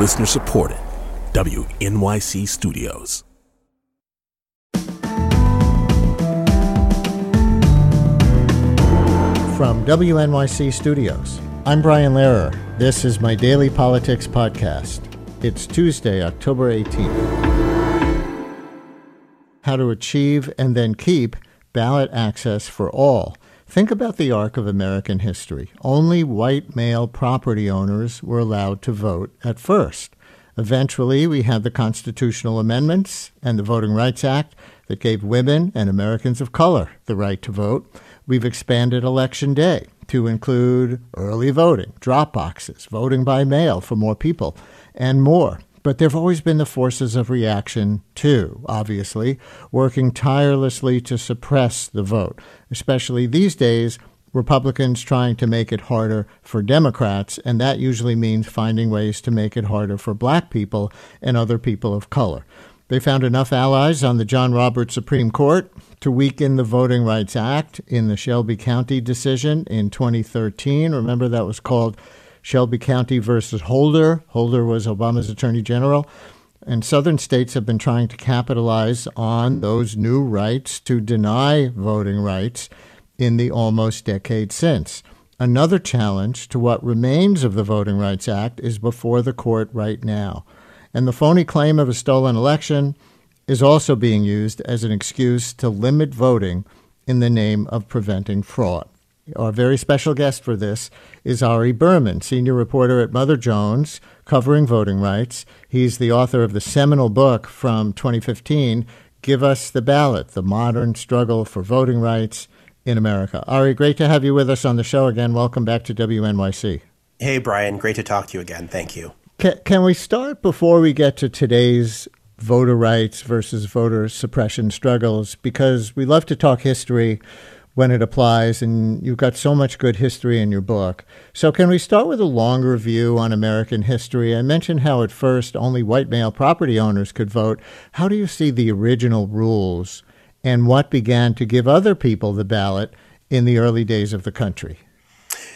Listener supported. WNYC Studios. From WNYC Studios, I'm Brian Lehrer. This is my daily politics podcast. It's Tuesday, October 18th. How to achieve and then keep ballot access for all. Think about the arc of American history. Only white male property owners were allowed to vote at first. Eventually, we had the constitutional amendments and the Voting Rights Act that gave women and Americans of color the right to vote. We've expanded Election Day to include early voting, drop boxes, voting by mail for more people, and more. But there have always been the forces of reaction, too, obviously, working tirelessly to suppress the vote, especially these days. Republicans trying to make it harder for Democrats, and that usually means finding ways to make it harder for black people and other people of color. They found enough allies on the John Roberts Supreme Court to weaken the Voting Rights Act in the Shelby County decision in 2013. Remember, that was called Shelby County versus Holder. Holder was Obama's attorney general. And southern states have been trying to capitalize on those new rights to deny voting rights in the almost decade since. Another challenge to what remains of the Voting Rights Act is before the court right now. And the phony claim of a stolen election is also being used as an excuse to limit voting in the name of preventing fraud. Our very special guest for this is Ari Berman, senior reporter at Mother Jones, covering voting rights. He's the author of the seminal book from 2015, Give Us the Ballot The Modern Struggle for Voting Rights in America. Ari, great to have you with us on the show again. Welcome back to WNYC. Hey, Brian. Great to talk to you again. Thank you. Can, can we start before we get to today's voter rights versus voter suppression struggles? Because we love to talk history when it applies, and you've got so much good history in your book. So, can we start with a longer view on American history? I mentioned how at first only white male property owners could vote. How do you see the original rules and what began to give other people the ballot in the early days of the country?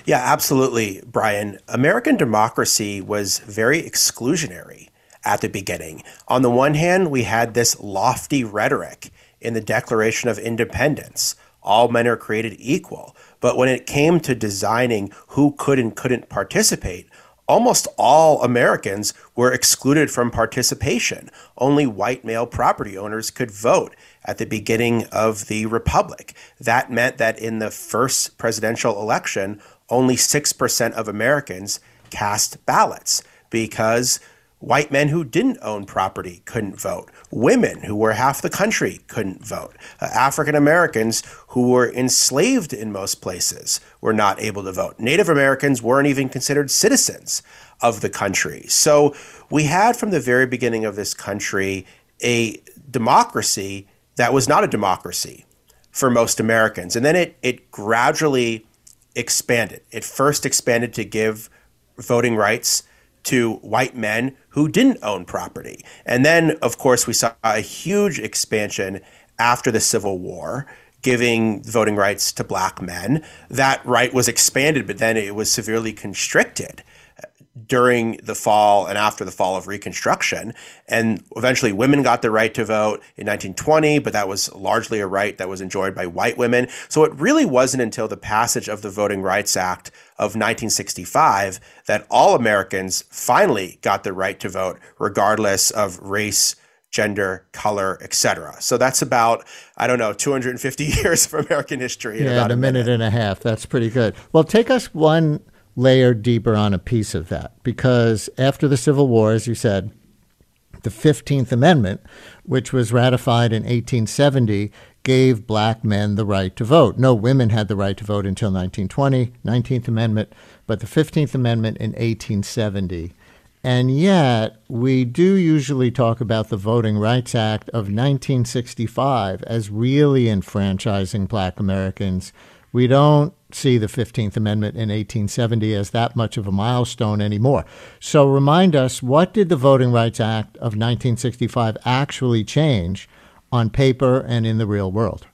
Yeah, absolutely, Brian. American democracy was very exclusionary at the beginning. On the one hand, we had this lofty rhetoric in the Declaration of Independence all men are created equal. But when it came to designing who could and couldn't participate, almost all Americans were excluded from participation. Only white male property owners could vote at the beginning of the Republic. That meant that in the first presidential election, only 6% of Americans cast ballots because White men who didn't own property couldn't vote. Women who were half the country couldn't vote. Uh, African Americans who were enslaved in most places were not able to vote. Native Americans weren't even considered citizens of the country. So we had from the very beginning of this country a democracy that was not a democracy for most Americans. And then it, it gradually expanded. It first expanded to give voting rights to white men who didn't own property. And then, of course, we saw a huge expansion after the Civil War, giving voting rights to black men. That right was expanded, but then it was severely constricted during the fall and after the fall of Reconstruction. And eventually, women got the right to vote in 1920, but that was largely a right that was enjoyed by white women. So it really wasn't until the passage of the Voting Rights Act of 1965 that all Americans finally got the right to vote, regardless of race gender, color, etc. So that's about I don't know 250 years of American history. In yeah, about a minute, minute and a half. That's pretty good. Well, take us one layer deeper on a piece of that because after the Civil War, as you said, the 15th Amendment, which was ratified in 1870, gave black men the right to vote. No women had the right to vote until 1920, 19th Amendment, but the 15th Amendment in 1870. And yet, we do usually talk about the Voting Rights Act of 1965 as really enfranchising black Americans. We don't see the 15th Amendment in 1870 as that much of a milestone anymore. So remind us what did the Voting Rights Act of 1965 actually change on paper and in the real world?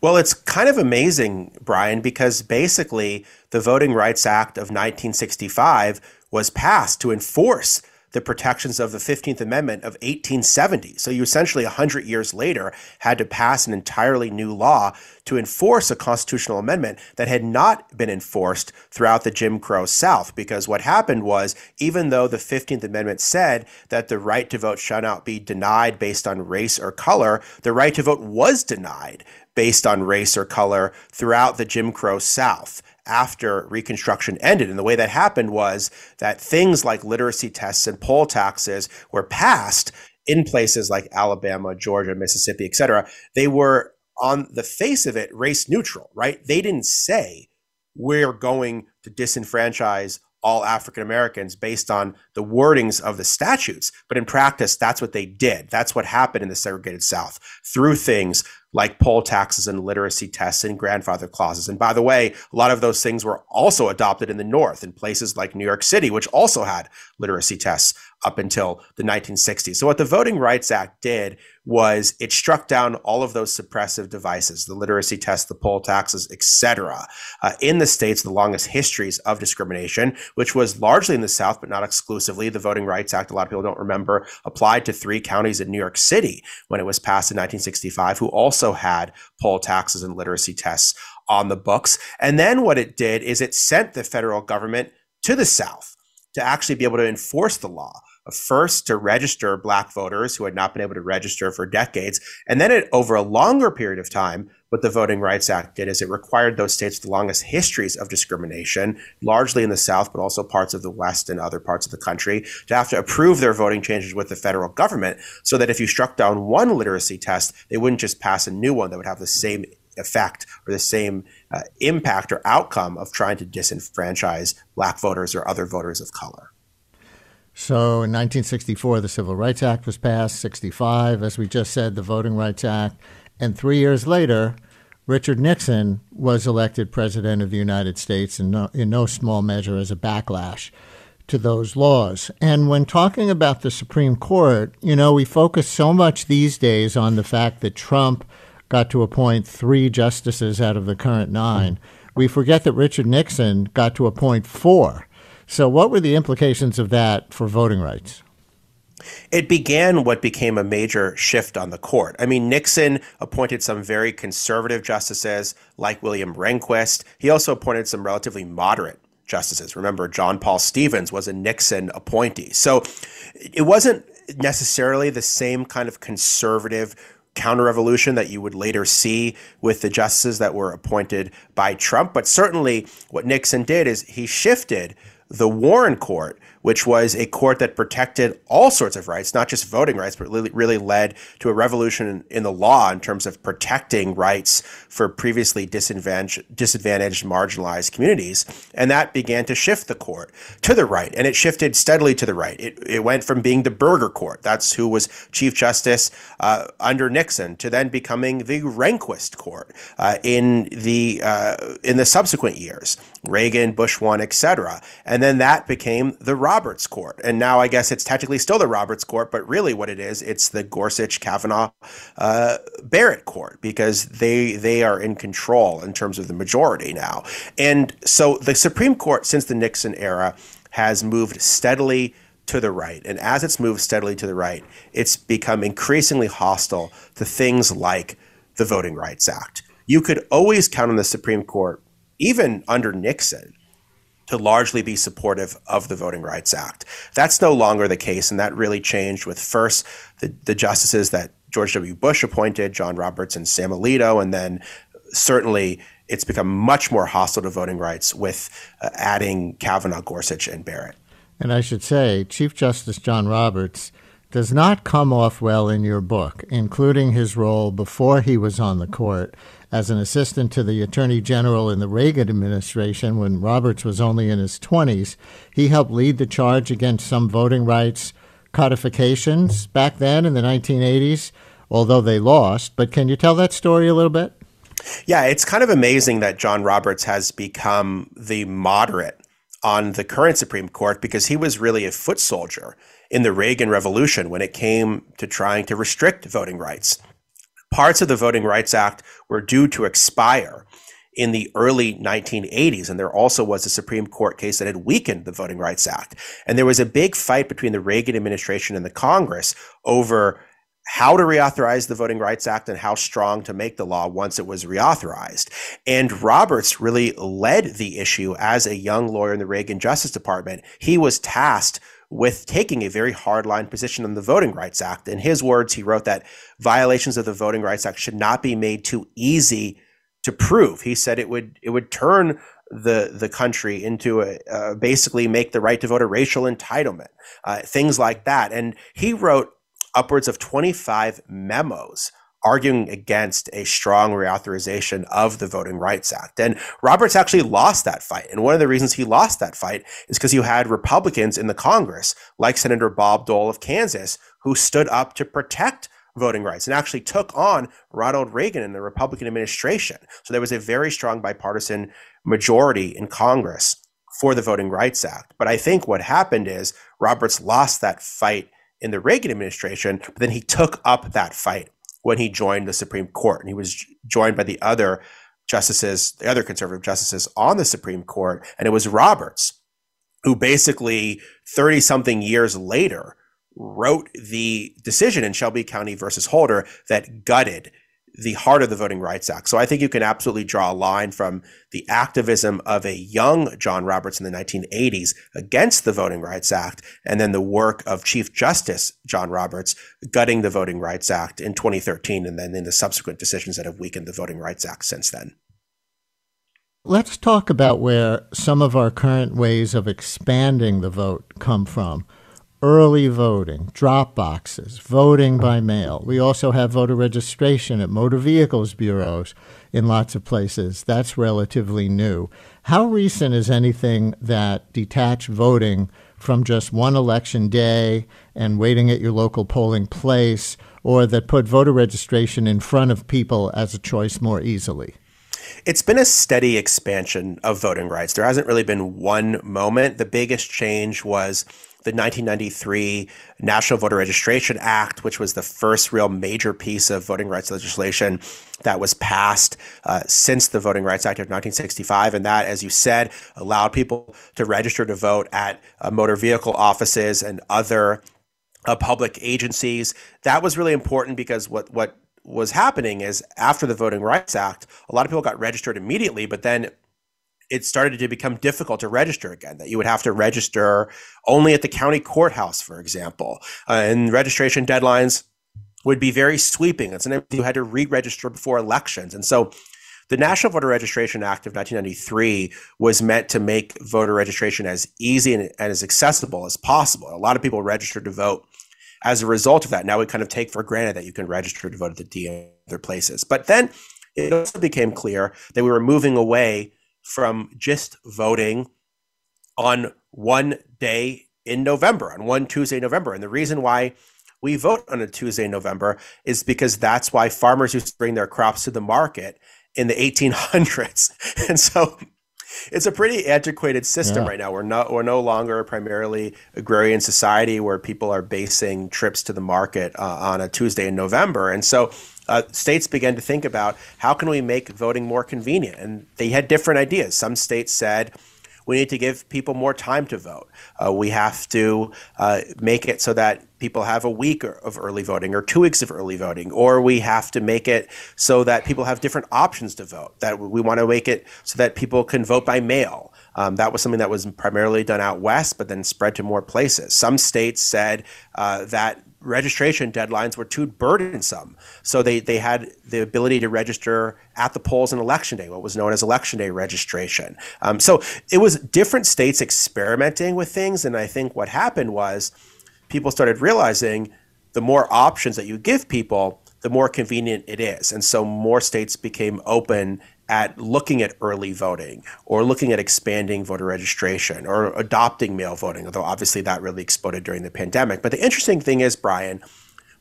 Well, it's kind of amazing, Brian, because basically the Voting Rights Act of 1965 was passed to enforce the protections of the 15th Amendment of 1870. So you essentially 100 years later had to pass an entirely new law to enforce a constitutional amendment that had not been enforced throughout the Jim Crow South. Because what happened was, even though the 15th Amendment said that the right to vote shall not be denied based on race or color, the right to vote was denied based on race or color throughout the Jim Crow South after Reconstruction ended. And the way that happened was that things like literacy tests and poll taxes were passed in places like Alabama, Georgia, Mississippi, et cetera. They were on the face of it race neutral, right? They didn't say we're going to disenfranchise all African Americans based on the wordings of the statutes. But in practice, that's what they did. That's what happened in the segregated South through things like poll taxes and literacy tests and grandfather clauses. And by the way, a lot of those things were also adopted in the North in places like New York City, which also had literacy tests up until the 1960s. So what the Voting Rights Act did was it struck down all of those suppressive devices, the literacy test, the poll taxes, etc. Uh, in the states, the longest histories of discrimination, which was largely in the South, but not exclusively. The Voting Rights Act, a lot of people don't remember, applied to three counties in New York City when it was passed in 1965, who also had poll taxes and literacy tests on the books. And then what it did is it sent the federal government to the South to actually be able to enforce the law first to register black voters who had not been able to register for decades. And then it, over a longer period of time, what the Voting Rights Act did is it required those states with the longest histories of discrimination, largely in the South, but also parts of the West and other parts of the country, to have to approve their voting changes with the federal government so that if you struck down one literacy test, they wouldn't just pass a new one that would have the same effect or the same uh, impact or outcome of trying to disenfranchise black voters or other voters of color. So in 1964, the Civil Rights Act was passed, 65, as we just said, the Voting Rights Act. And three years later, Richard Nixon was elected President of the United States in no, in no small measure as a backlash to those laws. And when talking about the Supreme Court, you know, we focus so much these days on the fact that Trump got to appoint three justices out of the current nine. We forget that Richard Nixon got to appoint four. So, what were the implications of that for voting rights? It began what became a major shift on the court. I mean, Nixon appointed some very conservative justices like William Rehnquist. He also appointed some relatively moderate justices. Remember, John Paul Stevens was a Nixon appointee. So it wasn't necessarily the same kind of conservative counter revolution that you would later see with the justices that were appointed by Trump. But certainly what Nixon did is he shifted the Warren Court, which was a court that protected all sorts of rights, not just voting rights, but really, led to a revolution in, in, the law in terms of protecting rights for previously disadvantaged, disadvantaged, marginalized communities. And that began to shift the court to the right. And it shifted steadily to the right. It, it went from being the Burger Court, that's who was Chief Justice uh, under Nixon, to then becoming the Rehnquist Court uh, in the uh, in the subsequent years, Reagan, Bush one, etc. And then that became the Roberts Court. And now I guess it's technically still the Roberts Court, but really what it is, it's the Gorsuch, Kavanaugh, uh, Barrett Court because they they are in control in terms of the majority now. And so the Supreme Court since the Nixon era has moved steadily to the right. And as it's moved steadily to the right, it's become increasingly hostile to things like the Voting Rights Act. You could always count on the Supreme Court, even under Nixon, to largely be supportive of the Voting Rights Act. That's no longer the case, and that really changed with first the, the justices that George W. Bush appointed, John Roberts and Sam Alito, and then certainly it's become much more hostile to voting rights with uh, adding Kavanaugh, Gorsuch, and Barrett. And I should say, Chief Justice John Roberts does not come off well in your book, including his role before he was on the court as an assistant to the Attorney General in the Reagan administration when Roberts was only in his 20s. He helped lead the charge against some voting rights codifications back then in the 1980s, although they lost. But can you tell that story a little bit? Yeah, it's kind of amazing that John Roberts has become the moderate on the current Supreme Court because he was really a foot soldier in the Reagan Revolution when it came to trying to restrict voting rights parts of the Voting Rights Act were due to expire in the early 1980s. And there also was a Supreme Court case that had weakened the Voting Rights Act. And there was a big fight between the Reagan administration and the Congress over how to reauthorize the Voting Rights Act and how strong to make the law once it was reauthorized. And Roberts really led the issue as a young lawyer in the Reagan Justice Department. He was tasked with taking a very hardline position on the Voting Rights Act. In his words, he wrote that violations of the Voting Rights Act should not be made too easy to prove. He said it would it would turn the the country into a uh, basically make the right to vote a racial entitlement, uh, things like that. And he wrote upwards of 25 memos arguing against a strong reauthorization of the Voting Rights Act. And Roberts actually lost that fight. And one of the reasons he lost that fight is because you had Republicans in the Congress, like Senator Bob Dole of Kansas, who stood up to protect voting rights and actually took on Ronald Reagan and the Republican administration. So there was a very strong bipartisan majority in Congress for the Voting Rights Act. But I think what happened is Roberts lost that fight in the Reagan administration, but then he took up that fight when he joined the Supreme Court. And he was joined by the other justices, the other conservative justices on the Supreme Court. And it was Roberts who basically 30 something years later wrote the decision in Shelby County versus Holder that gutted the heart of the Voting Rights Act. So I think you can absolutely draw a line from the activism of a young John Roberts in the 1980s against the Voting Rights Act, and then the work of Chief Justice John Roberts gutting the Voting Rights Act in 2013, and then in the subsequent decisions that have weakened the Voting Rights Act since then. Let's talk about where some of our current ways of expanding the vote come from early voting, drop boxes, voting by mail. We also have voter registration at motor vehicles bureaus in lots of places. That's relatively new. How recent is anything that detached voting from just one election day and waiting at your local polling place, or that put voter registration in front of people as a choice more easily? It's been a steady expansion of voting rights. There hasn't really been one moment. The biggest change was the 1993 National Voter Registration Act, which was the first real major piece of voting rights legislation that was passed uh, since the Voting Rights Act of 1965. And that, as you said, allowed people to register to vote at uh, motor vehicle offices and other uh, public agencies. That was really important because what, what was happening is after the Voting Rights Act, a lot of people got registered immediately, but then it started to become difficult to register again, that you would have to register only at the county courthouse, for example. Uh, and registration deadlines would be very sweeping. And sometimes you had to re register before elections. And so the National Voter Registration Act of 1993 was meant to make voter registration as easy and, and as accessible as possible. A lot of people registered to vote as a result of that. Now we kind of take for granted that you can register to vote at the D and other places. But then it also became clear that we were moving away from just voting on one day in November, on one Tuesday, November. And the reason why we vote on a Tuesday, November is because that's why farmers used to bring their crops to the market in the 1800s. And so it's a pretty antiquated system yeah. right now. We're not we're no longer a primarily agrarian society where people are basing trips to the market uh, on a Tuesday in November. And so uh, states began to think about how can we make voting more convenient, and they had different ideas. Some states said we need to give people more time to vote. Uh, we have to uh, make it so that people have a week of early voting or two weeks of early voting, or we have to make it so that people have different options to vote. That we want to make it so that people can vote by mail. Um, that was something that was primarily done out west, but then spread to more places. Some states said uh, that registration deadlines were too burdensome. So they, they had the ability to register at the polls on election day, what was known as election day registration. Um, so it was different states experimenting with things. And I think what happened was people started realizing the more options that you give people, the more convenient it is. And so more states became open at looking at early voting or looking at expanding voter registration or adopting mail voting, although obviously that really exploded during the pandemic. But the interesting thing is, Brian,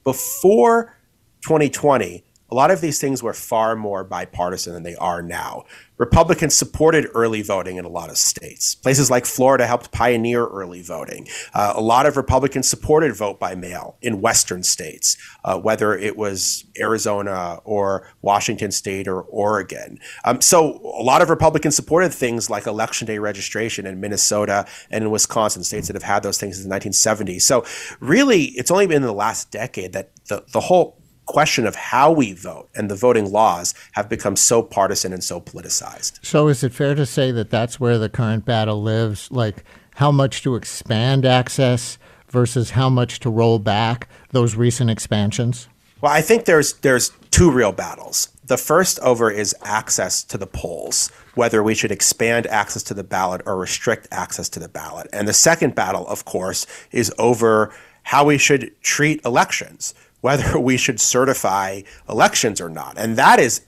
before 2020, a lot of these things were far more bipartisan than they are now. Republicans supported early voting in a lot of states. Places like Florida helped pioneer early voting. Uh, a lot of Republicans supported vote by mail in Western states, uh, whether it was Arizona or Washington State or Oregon. Um, so a lot of Republicans supported things like election day registration in Minnesota and in Wisconsin, states that have had those things since the 1970s. So really, it's only been in the last decade that the, the whole question of how we vote and the voting laws have become so partisan and so politicized. So, is it fair to say that that's where the current battle lives? Like, how much to expand access versus how much to roll back those recent expansions? Well, I think there's there's two real battles. The first over is access to the polls, whether we should expand access to the ballot or restrict access to the ballot. And the second battle, of course, is over how we should treat elections whether we should certify elections or not. And that is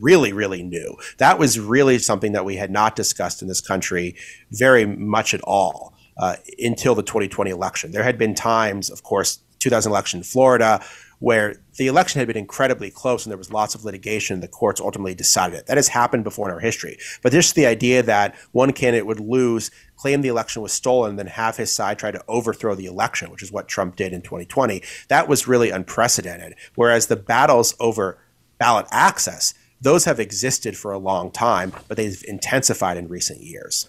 really, really new. That was really something that we had not discussed in this country very much at all uh, until the 2020 election. There had been times, of course, 2000 election in Florida, where the election had been incredibly close and there was lots of litigation the courts ultimately decided it. That has happened before in our history. But just the idea that one candidate would lose, claim the election was stolen, and then have his side try to overthrow the election, which is what Trump did in 2020, that was really unprecedented. Whereas the battles over ballot access, those have existed for a long time, but they've intensified in recent years.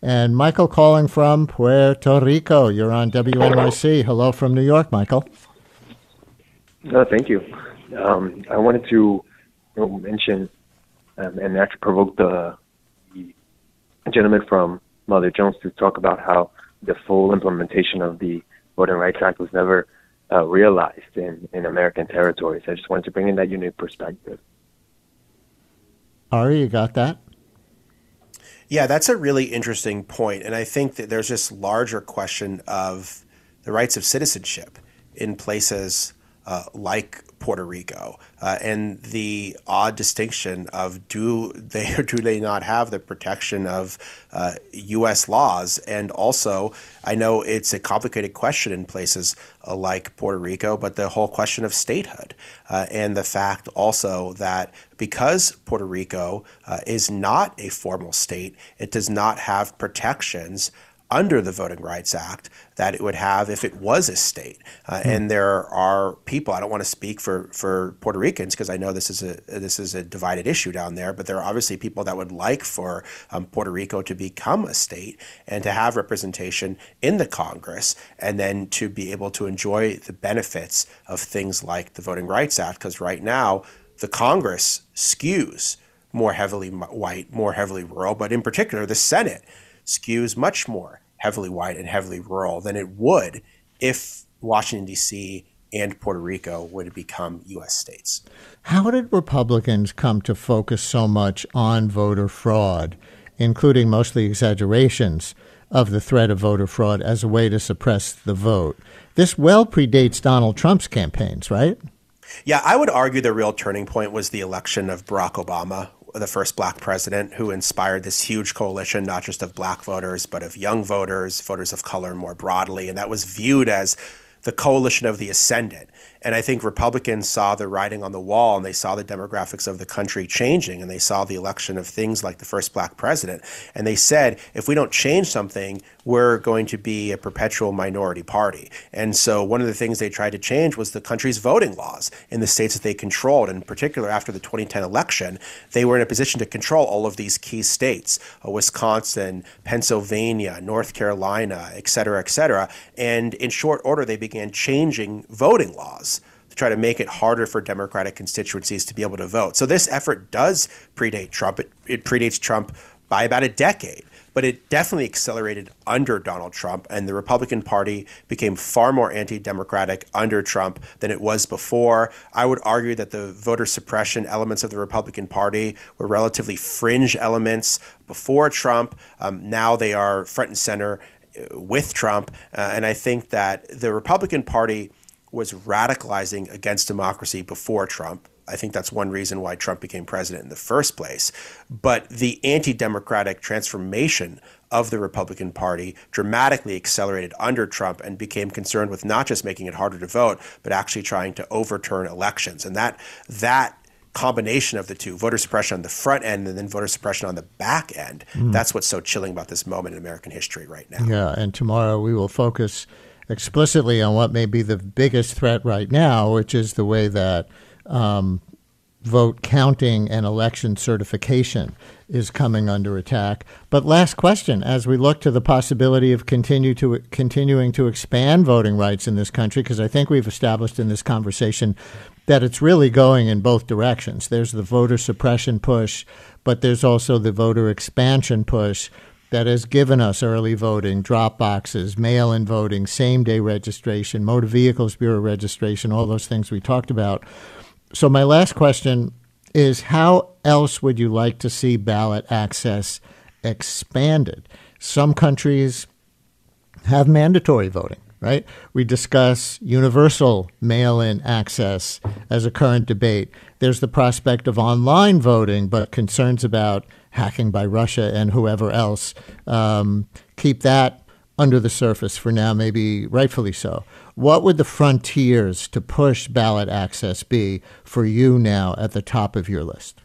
And Michael calling from Puerto Rico. You're on WNYC. Hello from New York, Michael. No, thank you. Um, I wanted to mention um, and actually provoke the, the gentleman from Mother Jones to talk about how the full implementation of the Voting Rights Act was never uh, realized in, in American territories. I just wanted to bring in that unique perspective. Ari, you got that? Yeah, that's a really interesting point, and I think that there's this larger question of the rights of citizenship in places uh, like Puerto Rico, uh, and the odd distinction of do they or do they not have the protection of uh, U.S. laws? And also, I know it's a complicated question in places uh, like Puerto Rico, but the whole question of statehood uh, and the fact also that because Puerto Rico uh, is not a formal state, it does not have protections under the Voting Rights Act that it would have if it was a state. Uh, hmm. And there are people. I don't want to speak for, for Puerto Ricans because I know this is a this is a divided issue down there. But there are obviously people that would like for um, Puerto Rico to become a state and to have representation in the Congress, and then to be able to enjoy the benefits of things like the Voting Rights Act. Because right now, the Congress skews more heavily white, more heavily rural, but in particular, the Senate skews much more heavily white and heavily rural than it would if Washington, D.C. and Puerto Rico would become U.S. states. How did Republicans come to focus so much on voter fraud, including mostly exaggerations of the threat of voter fraud as a way to suppress the vote? This well predates Donald Trump's campaigns, right? Yeah, I would argue the real turning point was the election of Barack Obama, the first black president who inspired this huge coalition, not just of black voters, but of young voters, voters of color more broadly. And that was viewed as the coalition of the ascendant. And I think Republicans saw the writing on the wall and they saw the demographics of the country changing and they saw the election of things like the first black president. And they said, if we don't change something, we're going to be a perpetual minority party. And so one of the things they tried to change was the country's voting laws in the states that they controlled. In particular, after the 2010 election, they were in a position to control all of these key states uh, Wisconsin, Pennsylvania, North Carolina, et cetera, et cetera. And in short order, they began changing voting laws to try to make it harder for Democratic constituencies to be able to vote. So this effort does predate Trump. It, it predates Trump by about a decade but it definitely accelerated under Donald Trump, and the Republican Party became far more anti democratic under Trump than it was before. I would argue that the voter suppression elements of the Republican Party were relatively fringe elements before Trump. Um, now they are front and center uh, with Trump, uh, and I think that the Republican Party was radicalizing against democracy before Trump. I think that's one reason why Trump became president in the first place. But the anti democratic transformation of the Republican Party dramatically accelerated under Trump and became concerned with not just making it harder to vote, but actually trying to overturn elections. And that, that combination of the two voter suppression on the front end and then voter suppression on the back end. Mm. That's what's so chilling about this moment in American history right now. Yeah, and tomorrow we will focus explicitly on what may be the biggest threat right now, which is the way that um, vote counting and election certification is coming under attack. But last question, as we look to the possibility of continue to continuing to expand voting rights in this country, because I think we've established in this conversation that it's really going in both directions. There's the voter suppression push, but there's also the voter expansion push that has given us early voting, drop boxes, mail in voting, same day registration, motor vehicles bureau registration, all those things we talked about. So, my last question is how else would you like to see ballot access expanded? Some countries have mandatory voting, right? We discuss universal mail in access as a current debate. There's the prospect of online voting, but concerns about hacking by Russia and whoever else um, keep that under the surface for now, maybe rightfully so. What would the frontiers to push ballot access be for you now at the top of your list?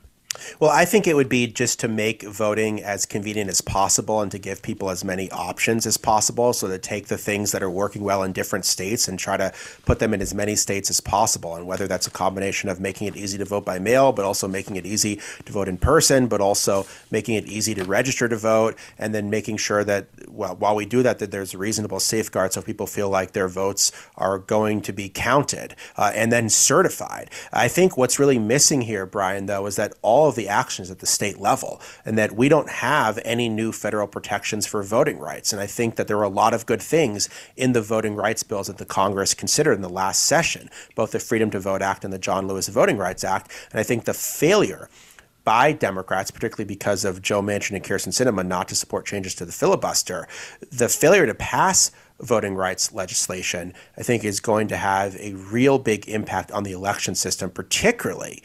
Well, I think it would be just to make voting as convenient as possible and to give people as many options as possible. So to take the things that are working well in different states and try to put them in as many states as possible. And whether that's a combination of making it easy to vote by mail, but also making it easy to vote in person, but also making it easy to register to vote, and then making sure that well, while we do that, that there's reasonable safeguards so people feel like their votes are going to be counted uh, and then certified. I think what's really missing here, Brian, though, is that all of the actions at the state level, and that we don't have any new federal protections for voting rights. And I think that there were a lot of good things in the voting rights bills that the Congress considered in the last session, both the Freedom to Vote Act and the John Lewis Voting Rights Act. And I think the failure by Democrats, particularly because of Joe Manchin and Kyrsten Sinema not to support changes to the filibuster, the failure to pass voting rights legislation, I think, is going to have a real big impact on the election system, particularly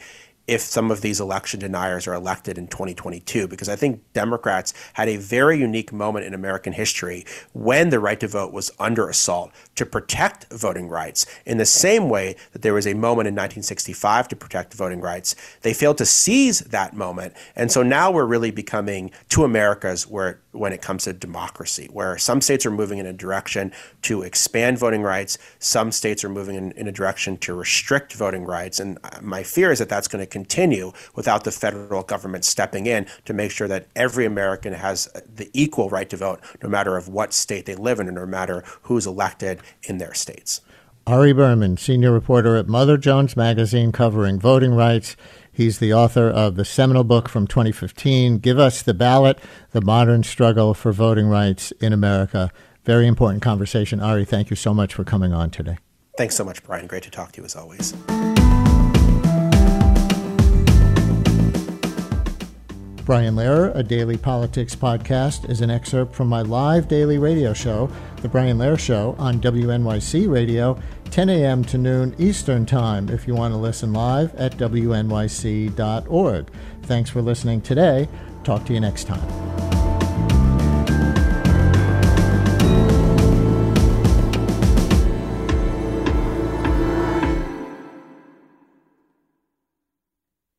if some of these election deniers are elected in 2022, because I think Democrats had a very unique moment in American history when the right to vote was under assault to protect voting rights. In the same way that there was a moment in 1965 to protect voting rights, they failed to seize that moment. And so now we're really becoming two Americas where when it comes to democracy, where some states are moving in a direction to expand voting rights, some states are moving in, in a direction to restrict voting rights. And uh, my fear is that that's going to continue without the federal government stepping in to make sure that every American has uh, the equal right to vote, no matter of what state they live in and no matter who's elected in their states. Ari Berman, senior reporter at Mother Jones Magazine, covering voting rights. He's the author of the seminal book from 2015, Give Us the Ballot The Modern Struggle for Voting Rights in America. Very important conversation. Ari, thank you so much for coming on today. Thanks so much, Brian. Great to talk to you as always. Brian Lehrer, a daily politics podcast, is an excerpt from my live daily radio show, The Brian Lehrer Show, on WNYC Radio, 10 a.m. to noon Eastern Time, if you want to listen live at WNYC.org. Thanks for listening today. Talk to you next time.